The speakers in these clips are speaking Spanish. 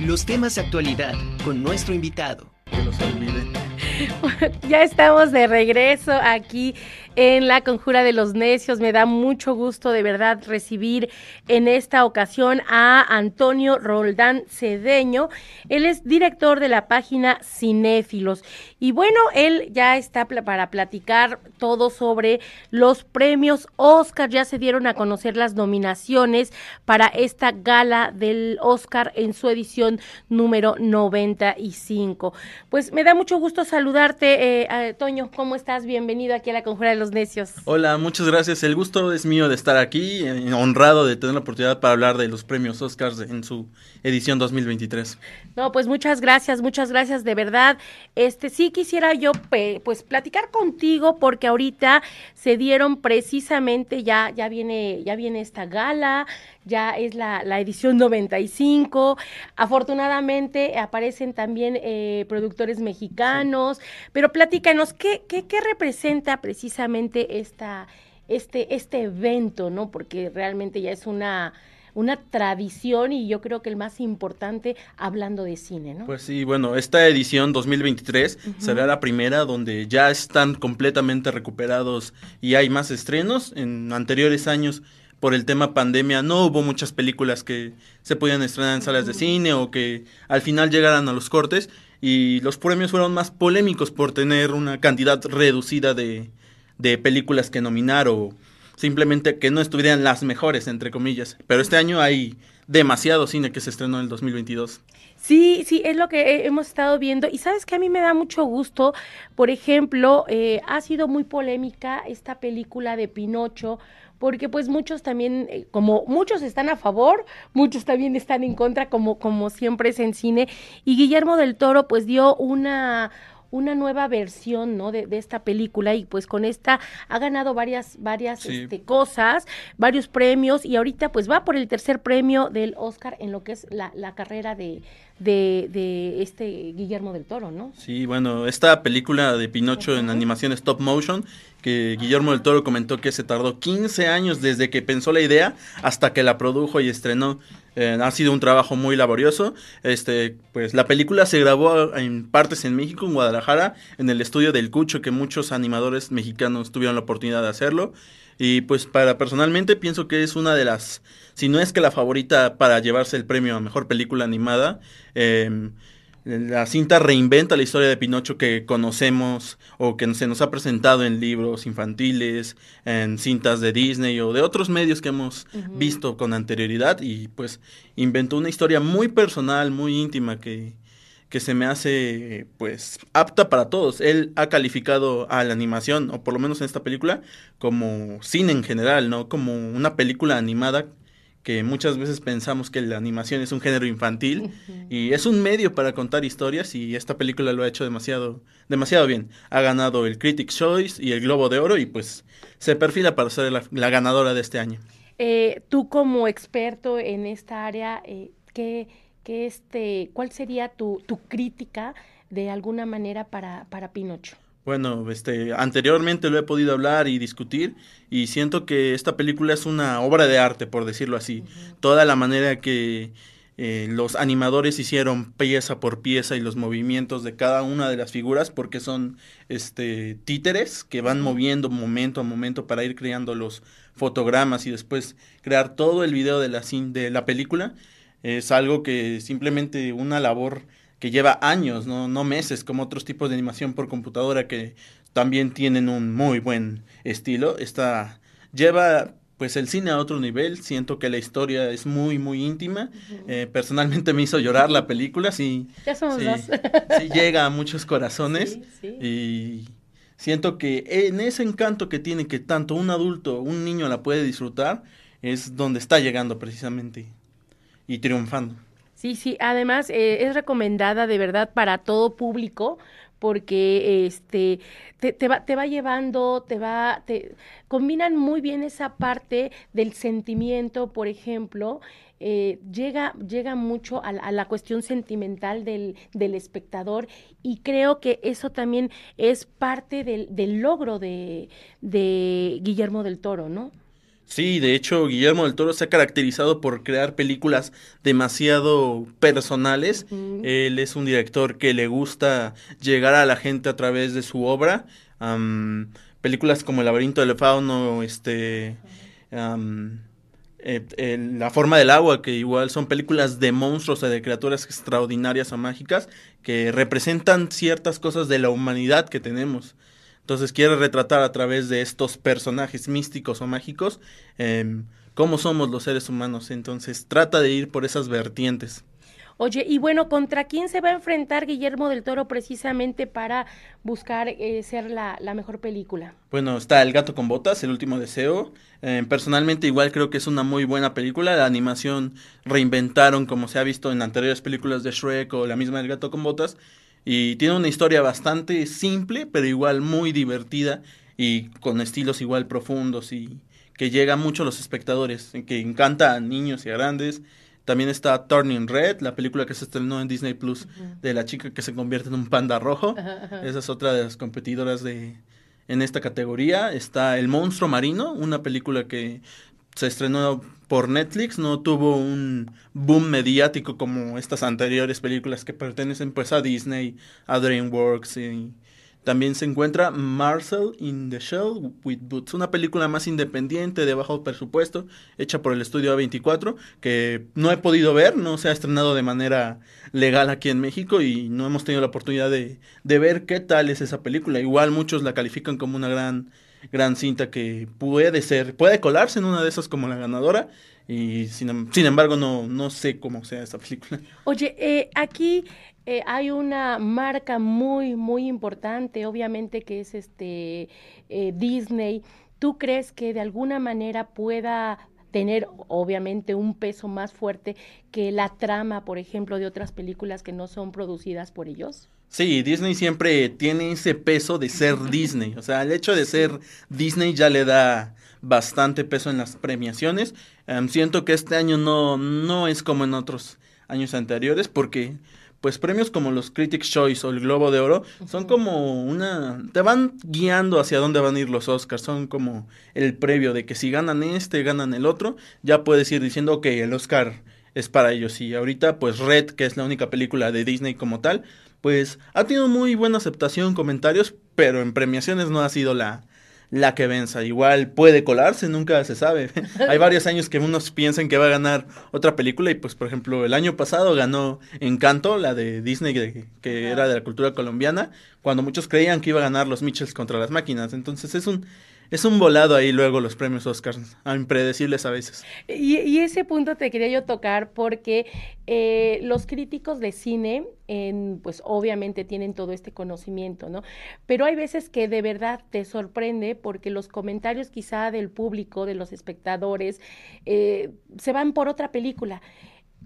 Los temas de actualidad con nuestro invitado. Que los olvide. ya estamos de regreso aquí en la Conjura de los Necios. Me da mucho gusto de verdad recibir en esta ocasión a Antonio Roldán Cedeño. Él es director de la página Cinéfilos. Y bueno, él ya está para platicar todo sobre los premios Oscar. Ya se dieron a conocer las nominaciones para esta gala del Oscar en su edición número 95. Pues me da mucho gusto saludarte, eh, Toño. ¿Cómo estás? Bienvenido aquí a la Conjura de los necios. Hola, muchas gracias. El gusto es mío de estar aquí, eh, honrado de tener la oportunidad para hablar de los premios Oscars en su edición 2023. No, pues muchas gracias, muchas gracias de verdad. Este sí quisiera yo pues platicar contigo porque ahorita se dieron precisamente ya ya viene ya viene esta gala, ya es la, la edición 95. Afortunadamente aparecen también eh, productores mexicanos, pero platícanos ¿qué, qué, qué representa precisamente esta este este evento, ¿no? Porque realmente ya es una una tradición y yo creo que el más importante hablando de cine, ¿no? Pues sí, bueno, esta edición 2023 será la primera donde ya están completamente recuperados y hay más estrenos. En anteriores años, por el tema pandemia, no hubo muchas películas que se podían estrenar en salas de cine o que al final llegaran a los cortes y los premios fueron más polémicos por tener una cantidad reducida de, de películas que nominar o simplemente que no estuvieran las mejores, entre comillas. Pero este año hay demasiado cine que se estrenó en el 2022. Sí, sí, es lo que hemos estado viendo. Y sabes que a mí me da mucho gusto, por ejemplo, eh, ha sido muy polémica esta película de Pinocho, porque pues muchos también, eh, como muchos están a favor, muchos también están en contra, como, como siempre es en cine. Y Guillermo del Toro pues dio una una nueva versión, ¿no? De, de, esta película y pues con esta ha ganado varias, varias este, cosas, varios premios y ahorita pues va por el tercer premio del Oscar en lo que es la, la carrera de, de, de, este Guillermo del Toro, ¿no? Sí, bueno, esta película de Pinocho en animación stop motion, que Guillermo del Toro comentó que se tardó 15 años desde que pensó la idea hasta que la produjo y estrenó. Eh, ha sido un trabajo muy laborioso. Este, pues la película se grabó en partes en México, en Guadalajara, en el estudio del Cucho, que muchos animadores mexicanos tuvieron la oportunidad de hacerlo. Y pues para personalmente pienso que es una de las, si no es que la favorita para llevarse el premio a mejor película animada. Eh, la cinta reinventa la historia de Pinocho que conocemos o que se nos ha presentado en libros infantiles, en cintas de Disney o de otros medios que hemos visto con anterioridad y pues inventó una historia muy personal, muy íntima que, que se me hace pues apta para todos. Él ha calificado a la animación, o por lo menos en esta película, como cine en general, ¿no? Como una película animada que muchas veces pensamos que la animación es un género infantil y es un medio para contar historias y esta película lo ha hecho demasiado demasiado bien. Ha ganado el Critics' Choice y el Globo de Oro y pues se perfila para ser la, ganadora de este año. Eh, tú como experto en esta área, eh, ¿qué, qué este, ¿cuál sería tu, tu crítica de alguna manera para, para Pinocho? Bueno, este, anteriormente lo he podido hablar y discutir y siento que esta película es una obra de arte, por decirlo así. Toda la manera que eh, los animadores hicieron pieza por pieza y los movimientos de cada una de las figuras, porque son este, títeres que van moviendo momento a momento para ir creando los fotogramas y después crear todo el video de la, de la película, es algo que simplemente una labor que lleva años, ¿no? no meses, como otros tipos de animación por computadora que también tienen un muy buen estilo. Esta lleva pues el cine a otro nivel, siento que la historia es muy, muy íntima. Eh, personalmente me hizo llorar la película, sí. Ya somos sí, dos. sí llega a muchos corazones y siento que en ese encanto que tiene que tanto un adulto, un niño la puede disfrutar, es donde está llegando precisamente y triunfando. Sí, sí, además eh, es recomendada de verdad para todo público porque este te, va, te va llevando, te va, te combinan muy bien esa parte del sentimiento, por ejemplo, eh, llega, llega mucho a, a, la cuestión sentimental del, del espectador y creo que eso también es parte del, del logro de, de Guillermo del Toro, ¿no? Sí, de hecho, Guillermo del Toro se ha caracterizado por crear películas demasiado personales. Él es un director que le gusta llegar a la gente a través de su obra. películas como El laberinto del fauno, este... Eh, la forma del agua, que igual son películas de monstruos o de criaturas extraordinarias o mágicas que representan ciertas cosas de la humanidad que tenemos. Entonces quiere retratar a través de estos personajes místicos o mágicos em, cómo somos los seres humanos. Entonces trata de ir por esas vertientes. Oye, y bueno, ¿contra quién se va a enfrentar Guillermo del Toro precisamente para buscar eh, ser la, mejor película? Bueno, está El gato con botas, El último deseo. Em, personalmente igual creo que es una muy buena película. La animación reinventaron como se ha visto en anteriores películas de Shrek o la misma El gato con botas. Y tiene una historia bastante simple, pero igual muy divertida y con estilos igual profundos y que llega mucho a los espectadores, que encanta a niños y a grandes. También está Turning Red, la película que se estrenó en Disney Plus de la chica que se convierte en un panda rojo. Esa es otra de las competidoras de en esta categoría. Está El monstruo marino, una película que se estrenó por Netflix, no tuvo un boom mediático como estas anteriores películas que pertenecen pues a Disney, a DreamWorks y también se encuentra Marcel in the Shell with Boots, una película más independiente de bajo presupuesto, hecha por el estudio A24, que no he podido ver, no se ha estrenado de manera legal aquí en México y no hemos tenido la oportunidad de, de ver qué tal es esa película. Igual muchos la califican como una gran gran cinta que puede ser, puede colarse en una de esas como la ganadora. Y sin, em, sin embargo, no, no sé cómo sea esa película. Oye, eh, aquí eh, hay una marca muy, muy importante, obviamente, que es este eh, Disney. ¿Tú crees que de alguna manera pueda tener obviamente un peso más fuerte que la trama, por ejemplo, de otras películas que no son producidas por ellos? Sí, Disney siempre tiene ese peso de ser Disney. O sea, el hecho de ser Disney ya le da bastante peso en las premiaciones. Em, siento que este año no, no es como en otros años anteriores porque pues premios como los Critics Choice o el Globo de Oro son como una te van guiando hacia dónde van a ir los Oscars, son como el previo de que si ganan este, ganan el otro, ya puedes ir diciendo, ok, el Oscar es para ellos y ahorita pues Red, que es la única película de Disney como tal, pues ha tenido muy buena aceptación, comentarios, pero en premiaciones no ha sido la la que venza. Igual puede colarse, nunca se sabe. Hay varios años que unos piensan que va a ganar otra película y pues por ejemplo el año pasado ganó Encanto, la de Disney que, era de la cultura colombiana, cuando muchos creían que iba a ganar los Mitchells contra las máquinas. Entonces es un es un volado ahí luego los premios Oscars, impredecibles a veces. Y, ese punto te quería yo tocar porque eh, los críticos de cine, en, pues obviamente tienen todo este conocimiento, ¿no? Pero hay veces que de verdad te sorprende porque los comentarios quizá del público, de los espectadores, eh, se van por otra película.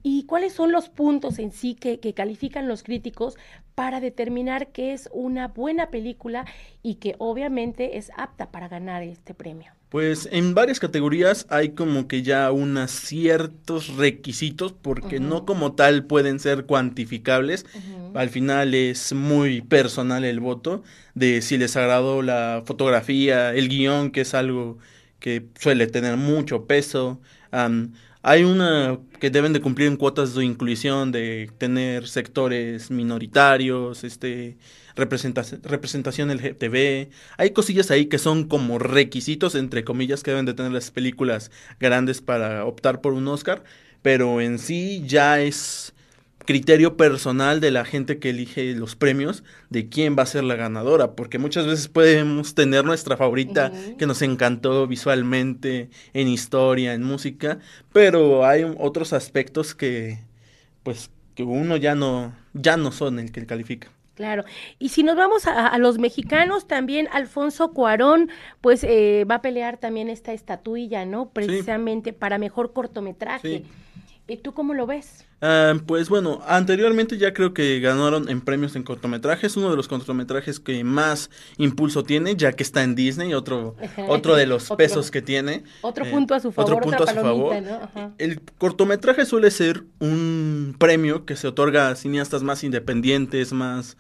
¿Y cuáles son los puntos en sí que, califican los críticos para determinar que es una buena película y que obviamente es apta para ganar este premio? Pues en varias categorías hay como que ya unos ciertos requisitos porque no como tal pueden ser cuantificables. Al final es muy personal el voto de si les agradó la fotografía, el guion, que es algo que suele tener mucho peso. Hay una que deben de cumplir en cuotas de inclusión, de tener sectores minoritarios, este, representación, representación LGTB. Hay cosillas ahí que son como requisitos, entre comillas, que deben de tener las películas grandes para optar por un Oscar, pero en sí ya es criterio personal de la gente que elige los premios de quién va a ser la ganadora, porque muchas veces podemos tener nuestra favorita que nos encantó visualmente, en historia, en música, pero hay otros aspectos que pues que uno ya no ya no son el que califica. Claro. Y si nos vamos a, los mexicanos, también Alfonso Cuarón, pues eh, va a pelear también esta estatuilla, ¿no? Precisamente para mejor cortometraje. ¿Y tú cómo lo ves? Ah, pues bueno, anteriormente ya creo que ganaron en premios en cortometrajes, uno de los cortometrajes que más impulso tiene, ya que está en Disney, otro, otro de los pesos que tiene. Otro eh, punto a su favor. Otro punto a su favor. El cortometraje suele ser un premio que se otorga a cineastas más independientes, más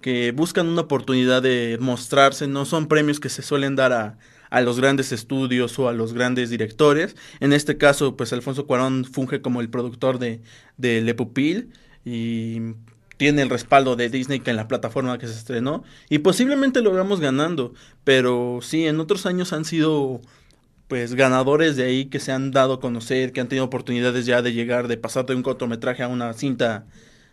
que buscan una oportunidad de mostrarse, no son premios que se suelen dar a, a los grandes estudios o a los grandes directores. En este caso, pues Alfonso Cuarón funge como el productor de, de Le Pupil y tiene el respaldo de Disney que en la plataforma que se estrenó y posiblemente lo veamos ganando, pero sí, en otros años han sido pues ganadores de ahí que se han dado a conocer, que han tenido oportunidades ya de llegar, de pasar de un cortometraje a una cinta,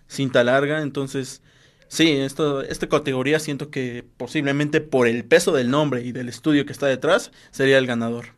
cinta larga, entonces sí, esto, esta categoría siento que posiblemente por el peso del nombre y del estudio que está detrás sería el ganador.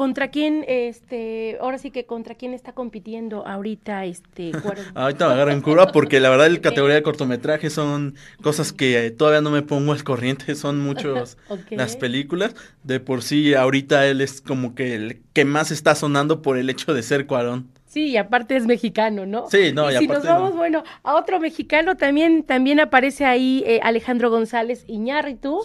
¿Contra quién, este, ahora sí que contra quién está compitiendo ahorita, este, Ahorita me agarro en curva porque la verdad la categoría de cortometraje son cosas que todavía no me pongo al corriente, son muchos las películas. De por sí, ahorita él es como que el que más está sonando por el hecho de ser Cuarón. Sí, y aparte es mexicano, ¿no? Sí, no, y, si nos vamos, bueno, a otro mexicano también, también aparece ahí eh, Alejandro González Iñárritu,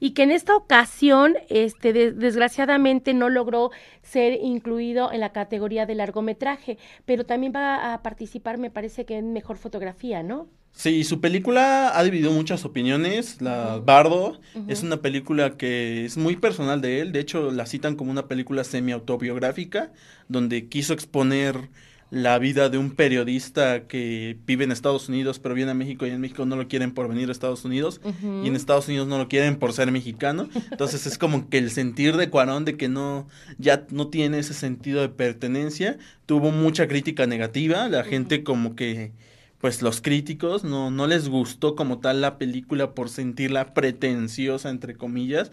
y que en esta ocasión, este, desgraciadamente no logró ser incluido en la categoría de largometraje, pero también va a participar, me parece que en mejor fotografía, ¿no? Sí, su película ha dividido muchas opiniones. La Bardo es una película que es muy personal de él. De hecho, la citan como una película semi-autobiográfica, donde quiso exponer la vida de un periodista que vive en Estados Unidos, pero viene a México y en México no lo quieren por venir a Estados Unidos y en Estados Unidos no lo quieren por ser mexicano. Entonces es como que el sentir de Cuarón de que no ya no tiene ese sentido de pertenencia, tuvo mucha crítica negativa, la gente como que pues los críticos no, no les gustó como tal la película por sentirla pretenciosa, entre comillas.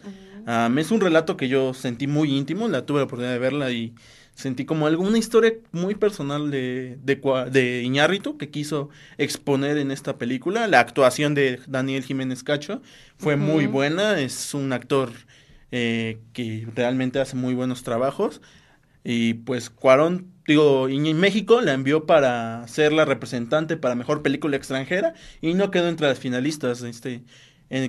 es un relato que yo sentí muy íntimo, la tuve la oportunidad de verla y sentí como alguna historia muy personal de, de, de Iñárritu que quiso exponer en esta película. La actuación de Daniel Jiménez Cacho fue muy buena, es un actor eh, que realmente hace muy buenos trabajos. Y pues Cuarón, digo, en México la envió para ser la representante para mejor película extranjera y no quedó entre las finalistas. Este,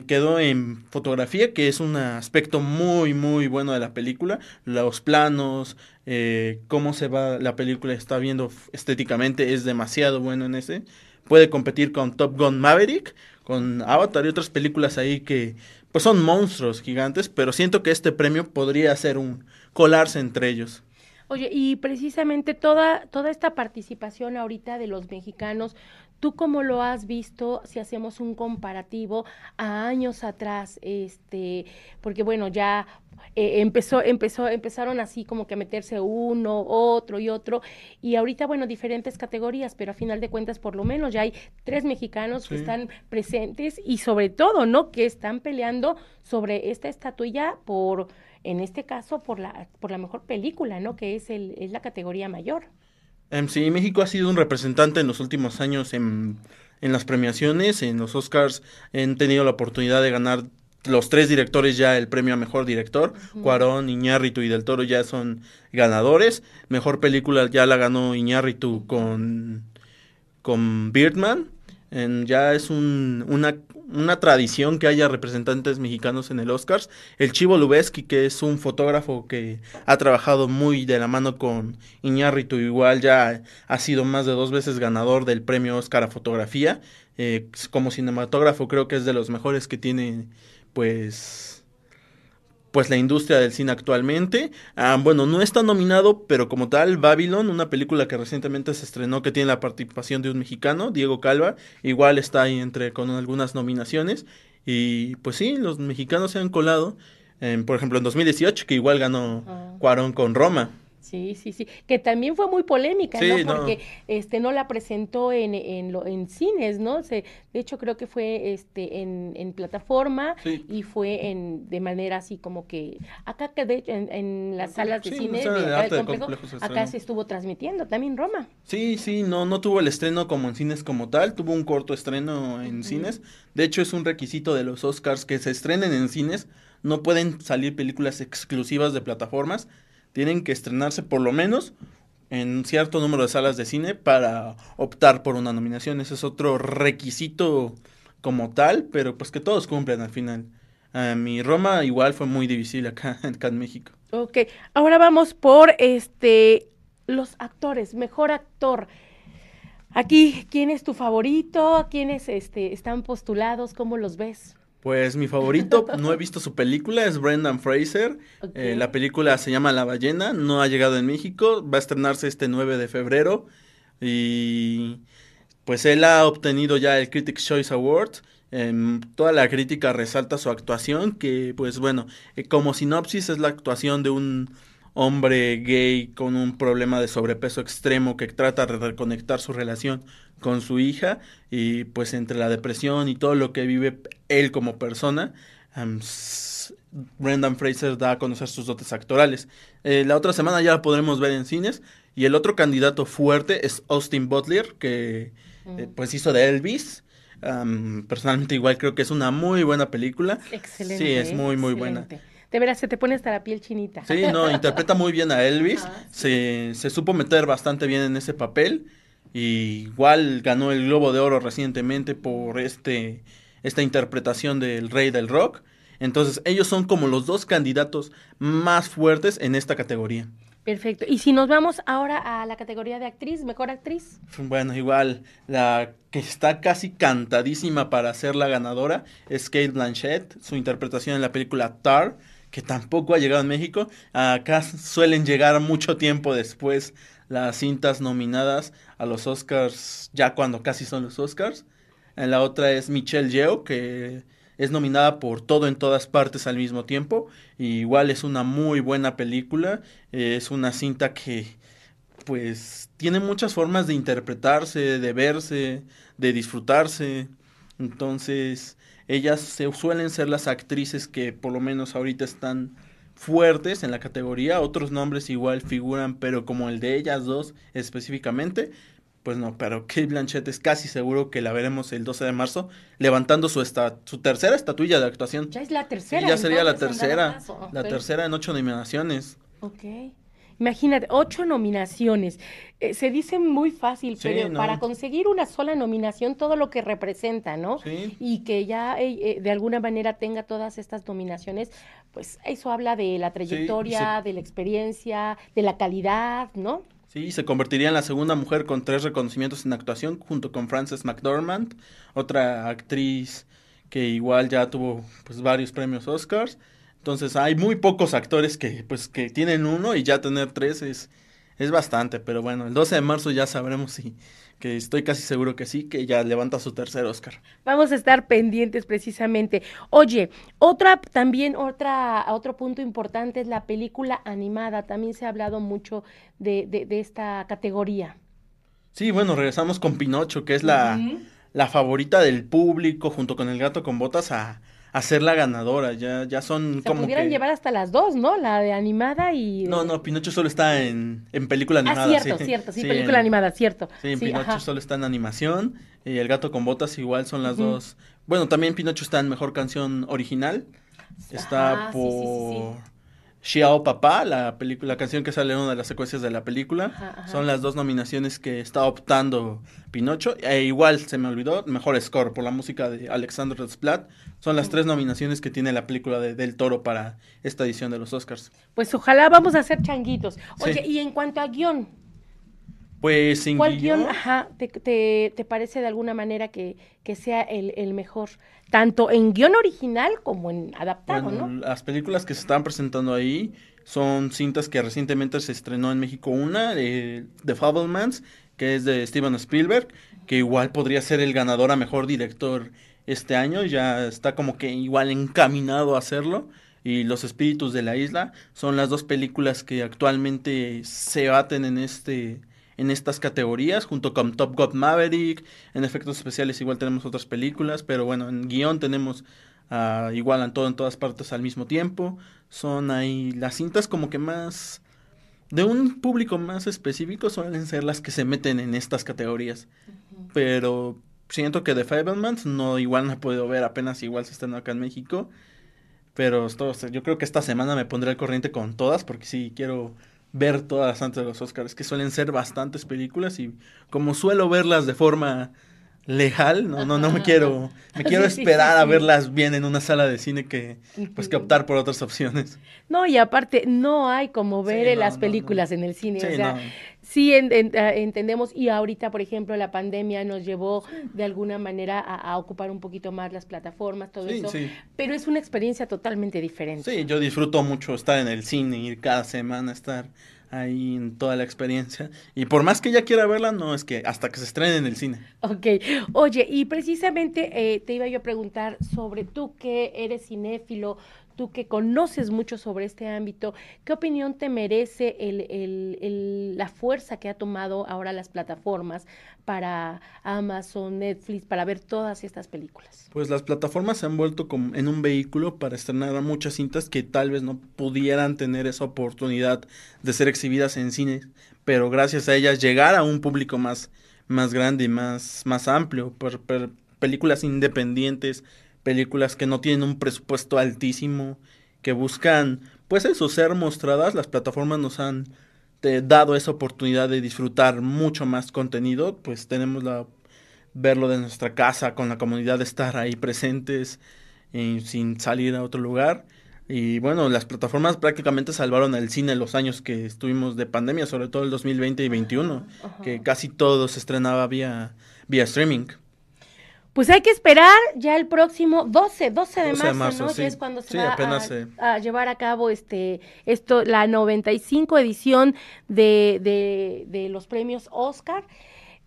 quedó en fotografía, que es un aspecto muy, muy bueno de la película. Los planos, eh, cómo se va la película, está viendo estéticamente, es demasiado bueno en ese. Puede competir con Top Gun Maverick, con Avatar y otras películas ahí que pues son monstruos gigantes, pero siento que este premio podría ser un colarse entre ellos. Oye, y precisamente toda, toda esta participación ahorita de los mexicanos, ¿tú cómo lo has visto si hacemos un comparativo a años atrás? Este, porque bueno, ya eh, empezó, empezó, empezaron así como que a meterse uno, otro y otro, y ahorita, bueno, diferentes categorías, pero a final de cuentas, por lo menos ya hay tres mexicanos que están presentes y sobre todo, ¿no? Que están peleando sobre esta estatuilla por en este caso por la, por la mejor película, ¿no? Que es, el, es la categoría mayor. Em, sí, México ha sido un representante en los últimos años en, en las premiaciones, en los Oscars han tenido la oportunidad de ganar los tres directores ya el premio a mejor director, Cuarón, Iñárritu y Del Toro ya son ganadores. Mejor película ya la ganó Iñárritu con, con Birdman. Ya es un, una, una tradición que haya representantes mexicanos en el Oscars. El Chivo Lubeski, que es un fotógrafo que ha trabajado muy de la mano con Iñárritu, igual ya ha sido más de dos veces ganador del premio Oscar a fotografía. Eh, como cinematógrafo creo que es de los mejores que tiene pues pues la industria del cine actualmente. Ah, bueno, no está nominado, pero como tal, Babylon, una película que recientemente se estrenó que tiene la participación de un mexicano, Diego Calva, igual está ahí entre con algunas nominaciones. Y pues sí, los mexicanos se han colado, por ejemplo, en 2018, que igual ganó ah. Cuarón con Roma. Sí, sí, sí, que también fue muy polémica, ¿no? Porque este no la presentó en, en, lo, en cines, ¿no? Se, de hecho creo que fue este en, en plataforma y fue en de manera así como que acá que de en, en las salas de cine acá se estuvo transmitiendo también Roma. Sí, sí, no no tuvo el estreno como en cines como tal, tuvo un corto estreno en cines. De hecho es un requisito de los Oscars que se estrenen en cines, no pueden salir películas exclusivas de plataformas tienen que estrenarse por lo menos en cierto número de salas de cine para optar por una nominación. Ese es otro requisito como tal, pero pues que todos cumplen al final. mi Roma igual fue muy difícil acá, acá en México. Ok, ahora vamos por este los actores, mejor actor. Aquí, ¿quién es tu favorito? ¿Quiénes este, están postulados? ¿Cómo los ves? Pues mi favorito, no he visto su película, es Brendan Fraser. Eh, la película se llama La ballena, no ha llegado en México, va a estrenarse este 9 de febrero y pues él ha obtenido ya el Critics Choice Award. toda la crítica resalta su actuación, que pues bueno, eh, como sinopsis es la actuación de un hombre gay con un problema de sobrepeso extremo que trata de reconectar su relación con su hija y pues entre la depresión y todo lo que vive él como persona, Brendan Fraser da a conocer sus dotes actorales. Eh, la otra semana ya la podremos ver en cines y el otro candidato fuerte es Austin Butler que eh, pues hizo de Elvis. personalmente igual creo que es una muy buena película. Excelente. Sí, es muy muy buena. De veras, se te pone hasta la piel chinita. Sí, no, interpreta muy bien a Elvis. se, se, supo meter bastante bien en ese papel. Y igual ganó el Globo de Oro recientemente por este, esta interpretación del Rey del Rock. Entonces, ellos son como los dos candidatos más fuertes en esta categoría. Perfecto. Y si nos vamos ahora a la categoría de actriz, mejor actriz. Bueno, igual, la que está casi cantadísima para ser la ganadora es Kate Blanchett, su interpretación en la película Tar que tampoco ha llegado a México. Acá suelen llegar mucho tiempo después las cintas nominadas a los Oscars, ya cuando casi son los Oscars. La otra es Michelle Yeoh, que es nominada por todo en todas partes al mismo tiempo. igual es una muy buena película. Es una cinta que pues tiene muchas formas de interpretarse, de verse, de disfrutarse. Entonces, ellas se, suelen ser las actrices que por lo menos ahorita están fuertes en la categoría, otros nombres igual figuran, pero como el de ellas dos específicamente, pues no, pero Kate Blanchett es casi seguro que la veremos el 12 de marzo levantando su esta, su tercera estatuilla de actuación. Ya es la tercera. ya sería la tercera, la tercera en ocho nominaciones. Ok. Imagínate, ocho nominaciones. Eh, se dice muy fácil, pero para conseguir una sola nominación, todo lo que representa, ¿no? Sí. Y que ya eh, eh, de alguna manera tenga todas estas nominaciones, pues eso habla de la trayectoria, de la experiencia, de la calidad, ¿no? Sí, se convertiría en la segunda mujer con tres reconocimientos en actuación, junto con Frances McDormand, otra actriz que igual ya tuvo pues varios premios Oscars. Entonces hay muy pocos actores que pues que tienen uno y ya tener tres es, es bastante, pero bueno, el 12 de marzo ya sabremos si que estoy casi seguro que sí, que ya levanta su tercer Oscar. Vamos a estar pendientes precisamente. Oye, otra también otra otro punto importante es la película animada. También se ha hablado mucho de, de, esta categoría. Sí, bueno, regresamos con Pinocho, que es la, la favorita del público junto con El gato con botas a a ser la ganadora. Ya, ya son como. pudieran llevar hasta las dos, ¿no? La de animada y. No, no, Pinocho solo está en, en película ah, animada. Ah, cierto, cierto, sí, película animada, cierto. Sí, Pinocho solo está en animación. Y El gato con botas igual son las dos. Bueno, también Pinocho está en mejor canción original. Está por. Xiao Papá, la película, la canción que sale en una de las secuencias de la película. Son las dos nominaciones que está optando Pinocho. E igual se me olvidó, mejor score por la música de Alexander Desplat. Son las tres nominaciones que tiene la película de Del Toro para esta edición de los Oscars. Pues ojalá vamos a hacer changuitos. Oye, y en cuanto a guion, pues sin ¿Cuál guion, ajá, te, parece de alguna manera que, sea el, mejor? Tanto en guion original como en adaptado, ¿no? Las películas que se están presentando ahí son cintas que recientemente se estrenó en México. Una, de The Fablemans, que es de Steven Spielberg, que igual podría ser el ganador a mejor director este año. Ya está como que igual encaminado a hacerlo y Los Espíritus de la Isla son las dos películas que actualmente se baten en este en estas categorías, junto con Top Gun Maverick. En efectos especiales igual tenemos otras películas, pero bueno, en guion tenemos uh, igual en todo en todas partes al mismo tiempo. Son ahí las cintas como que más de un público más específico suelen ser las que se meten en estas categorías. Pero siento que The Fablemans no igual no he podido ver, apenas igual se están acá en México. Pero esto, yo creo que esta semana me pondré al corriente con todas porque sí quiero ver todas las antes de los Oscars, que suelen ser bastantes películas y como suelo verlas de forma legal, no, no, no me quiero, me quiero esperar a verlas bien en una sala de cine que, pues, que optar por otras opciones. No, y aparte, no hay como ver las películas en el cine, o sea, sí ah, entendemos, y ahorita, por ejemplo, la pandemia nos llevó de alguna manera a, ocupar un poquito más las plataformas, todo eso, pero es una experiencia totalmente diferente. Sí, yo disfruto mucho estar en el cine, ir cada semana, estar ahí en toda la experiencia. Y por más que ella quiera verla, no, es que hasta que se estrene en el cine. Ok. Oye, y precisamente eh, te iba yo a preguntar sobre tú que eres cinéfilo, tú que conoces mucho sobre este ámbito, ¿qué opinión te merece el, la fuerza que ha tomado ahora las plataformas para Amazon, Netflix, para ver todas estas películas? Pues las plataformas se han vuelto en un vehículo para estrenar muchas cintas que tal vez no pudieran tener esa oportunidad de ser exhibidas en cines, pero gracias a ellas llegar a un público más, más grande y más, más amplio, por películas independientes películas que no tienen un presupuesto altísimo, que buscan, pues eso, ser mostradas. Las plataformas nos han dado esa oportunidad de disfrutar mucho más contenido, pues tenemos la verlo de nuestra casa con la comunidad de estar ahí presentes eh, sin salir a otro lugar. Y bueno, las plataformas prácticamente salvaron el cine los años que estuvimos de pandemia, sobre todo el 2020 y 2021, que casi todo se estrenaba vía, vía streaming. Pues hay que esperar ya el próximo 12, 12 de marzo, ¿no? Que es cuando se va a, llevar a cabo este esto la 95 edición de, de, de los premios Oscar.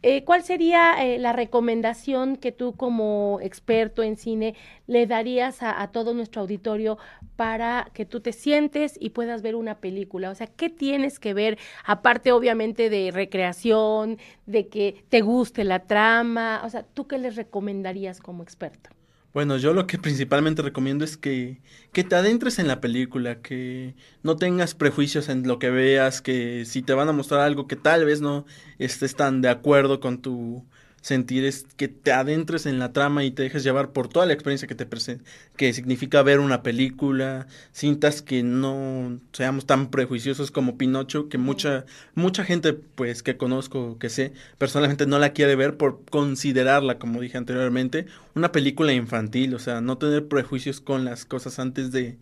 Eh, ¿Cuál sería eh, la recomendación que tú como experto en cine le darías a, todo nuestro auditorio para que tú te sientes y puedas ver una película? O sea, ¿qué tienes que ver, aparte obviamente de recreación, de que te guste la trama? O sea, ¿tú qué les recomendarías como experto? Bueno, yo lo que principalmente recomiendo es que, que te adentres en la película, que no tengas prejuicios en lo que veas, que si te van a mostrar algo que tal vez no estés tan de acuerdo con tu, sentir es que te adentres en la trama y te dejes llevar por toda la experiencia que te presenta, que significa ver una película, cintas que no seamos tan prejuiciosos como Pinocho, que mucha mucha gente pues que conozco, que sé, personalmente no la quiere ver por considerarla, como dije anteriormente, una película infantil, o sea, no tener prejuicios con las cosas antes de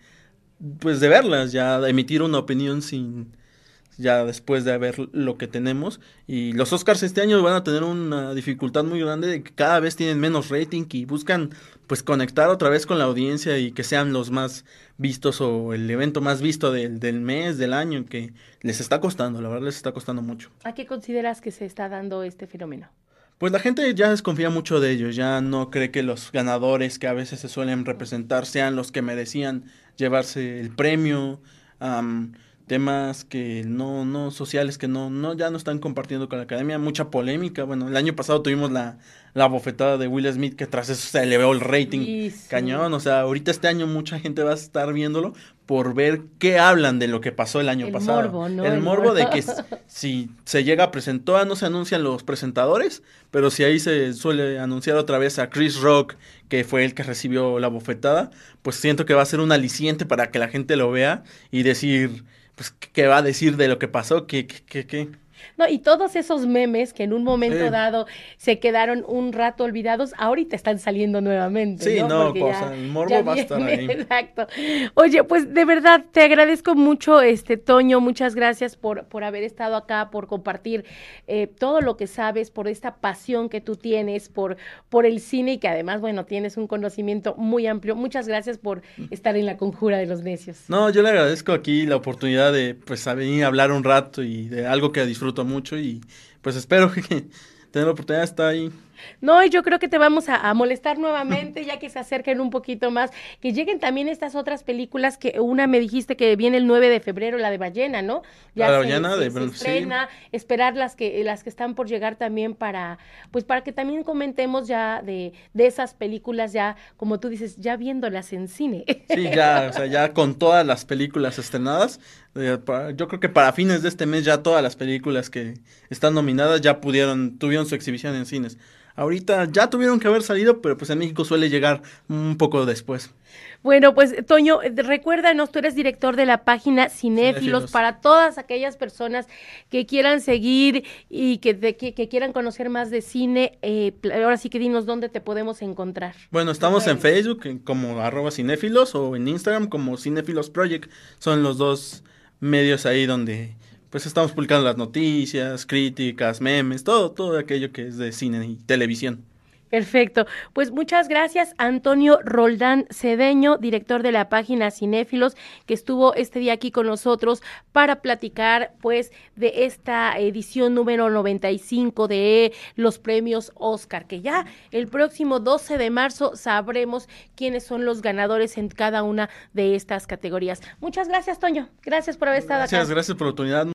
pues de verlas, ya emitir una opinión sin ya después de ver lo que tenemos. Y los Oscars este año van a tener una dificultad muy grande de que cada vez tienen menos rating y buscan pues conectar otra vez con la audiencia y que sean los más vistos o el evento más visto del, del mes, del año, que les está costando, la verdad les está costando mucho. ¿A qué consideras que se está dando este fenómeno? Pues la gente ya desconfía mucho de ellos, ya no cree que los ganadores que a veces se suelen representar sean los que merecían llevarse el premio temas que no, no sociales, que no, no, ya no están compartiendo con la academia, mucha polémica. Bueno, el año pasado tuvimos la, la bofetada de Will Smith, que tras eso se elevó el rating cañón. O sea, ahorita este año mucha gente va a estar viéndolo por ver qué hablan de lo que pasó el año pasado. Morbo, ¿no? El, morbo, de que si se llega a presentar, no se anuncian los presentadores, pero si ahí se suele anunciar otra vez a Chris Rock, que fue el que recibió la bofetada, pues siento que va a ser un aliciente para que la gente lo vea y decir pues, ¿qué va a decir de lo que pasó? ¿Qué, qué, qué? No, y todos esos memes que en un momento dado se quedaron un rato olvidados, ahorita están saliendo nuevamente. Sí, no, cosa, el morbo va a estar ahí. Exacto. Oye, pues de verdad te agradezco mucho, este Toño, muchas gracias por, por haber estado acá, por compartir eh, todo lo que sabes, por esta pasión que tú tienes por, por el cine y que además, bueno, tienes un conocimiento muy amplio. Muchas gracias por estar en la conjura de los necios. No, yo le agradezco aquí la oportunidad de pues venir a hablar un rato y de algo que disfruto mucho y pues espero que tener la oportunidad de estar ahí no, y yo creo que te vamos a, molestar nuevamente, ya que se acerquen un poquito más, que lleguen también estas otras películas que una me dijiste que viene el 9 de febrero, la de Ballena, ¿no? Ya la Ballena de estrena, esperar las que, las que están por llegar también para, pues para que también comentemos ya de, de esas películas ya, como tú dices, ya viéndolas en cine. Sí, ya, o sea, ya con todas las películas estrenadas, eh, yo creo que para fines de este mes ya todas las películas que están nominadas ya pudieron, tuvieron su exhibición en cines. Ahorita ya tuvieron que haber salido, pero pues en México suele llegar un poco después. Bueno, pues Toño, recuérdanos, tú eres director de la página Cinéfilos, para todas aquellas personas que quieran seguir y que, que, quieran conocer más de cine. Eh, ahora sí que dinos dónde te podemos encontrar. Bueno, estamos en Facebook como arroba cinéfilos o en Instagram como Cinéfilos Project. Son los dos medios ahí donde pues estamos publicando las noticias, críticas, memes, todo, todo aquello que es de cine y televisión. Perfecto. Pues muchas gracias, Antonio Roldán Cedeño, director de la página Cinéfilos, que estuvo este día aquí con nosotros para platicar, pues, de esta edición número 95 de los premios Oscar, que ya el próximo 12 de marzo sabremos quiénes son los ganadores en cada una de estas categorías. Muchas gracias, Toño. Gracias por haber estado acá. Gracias, gracias por la oportunidad.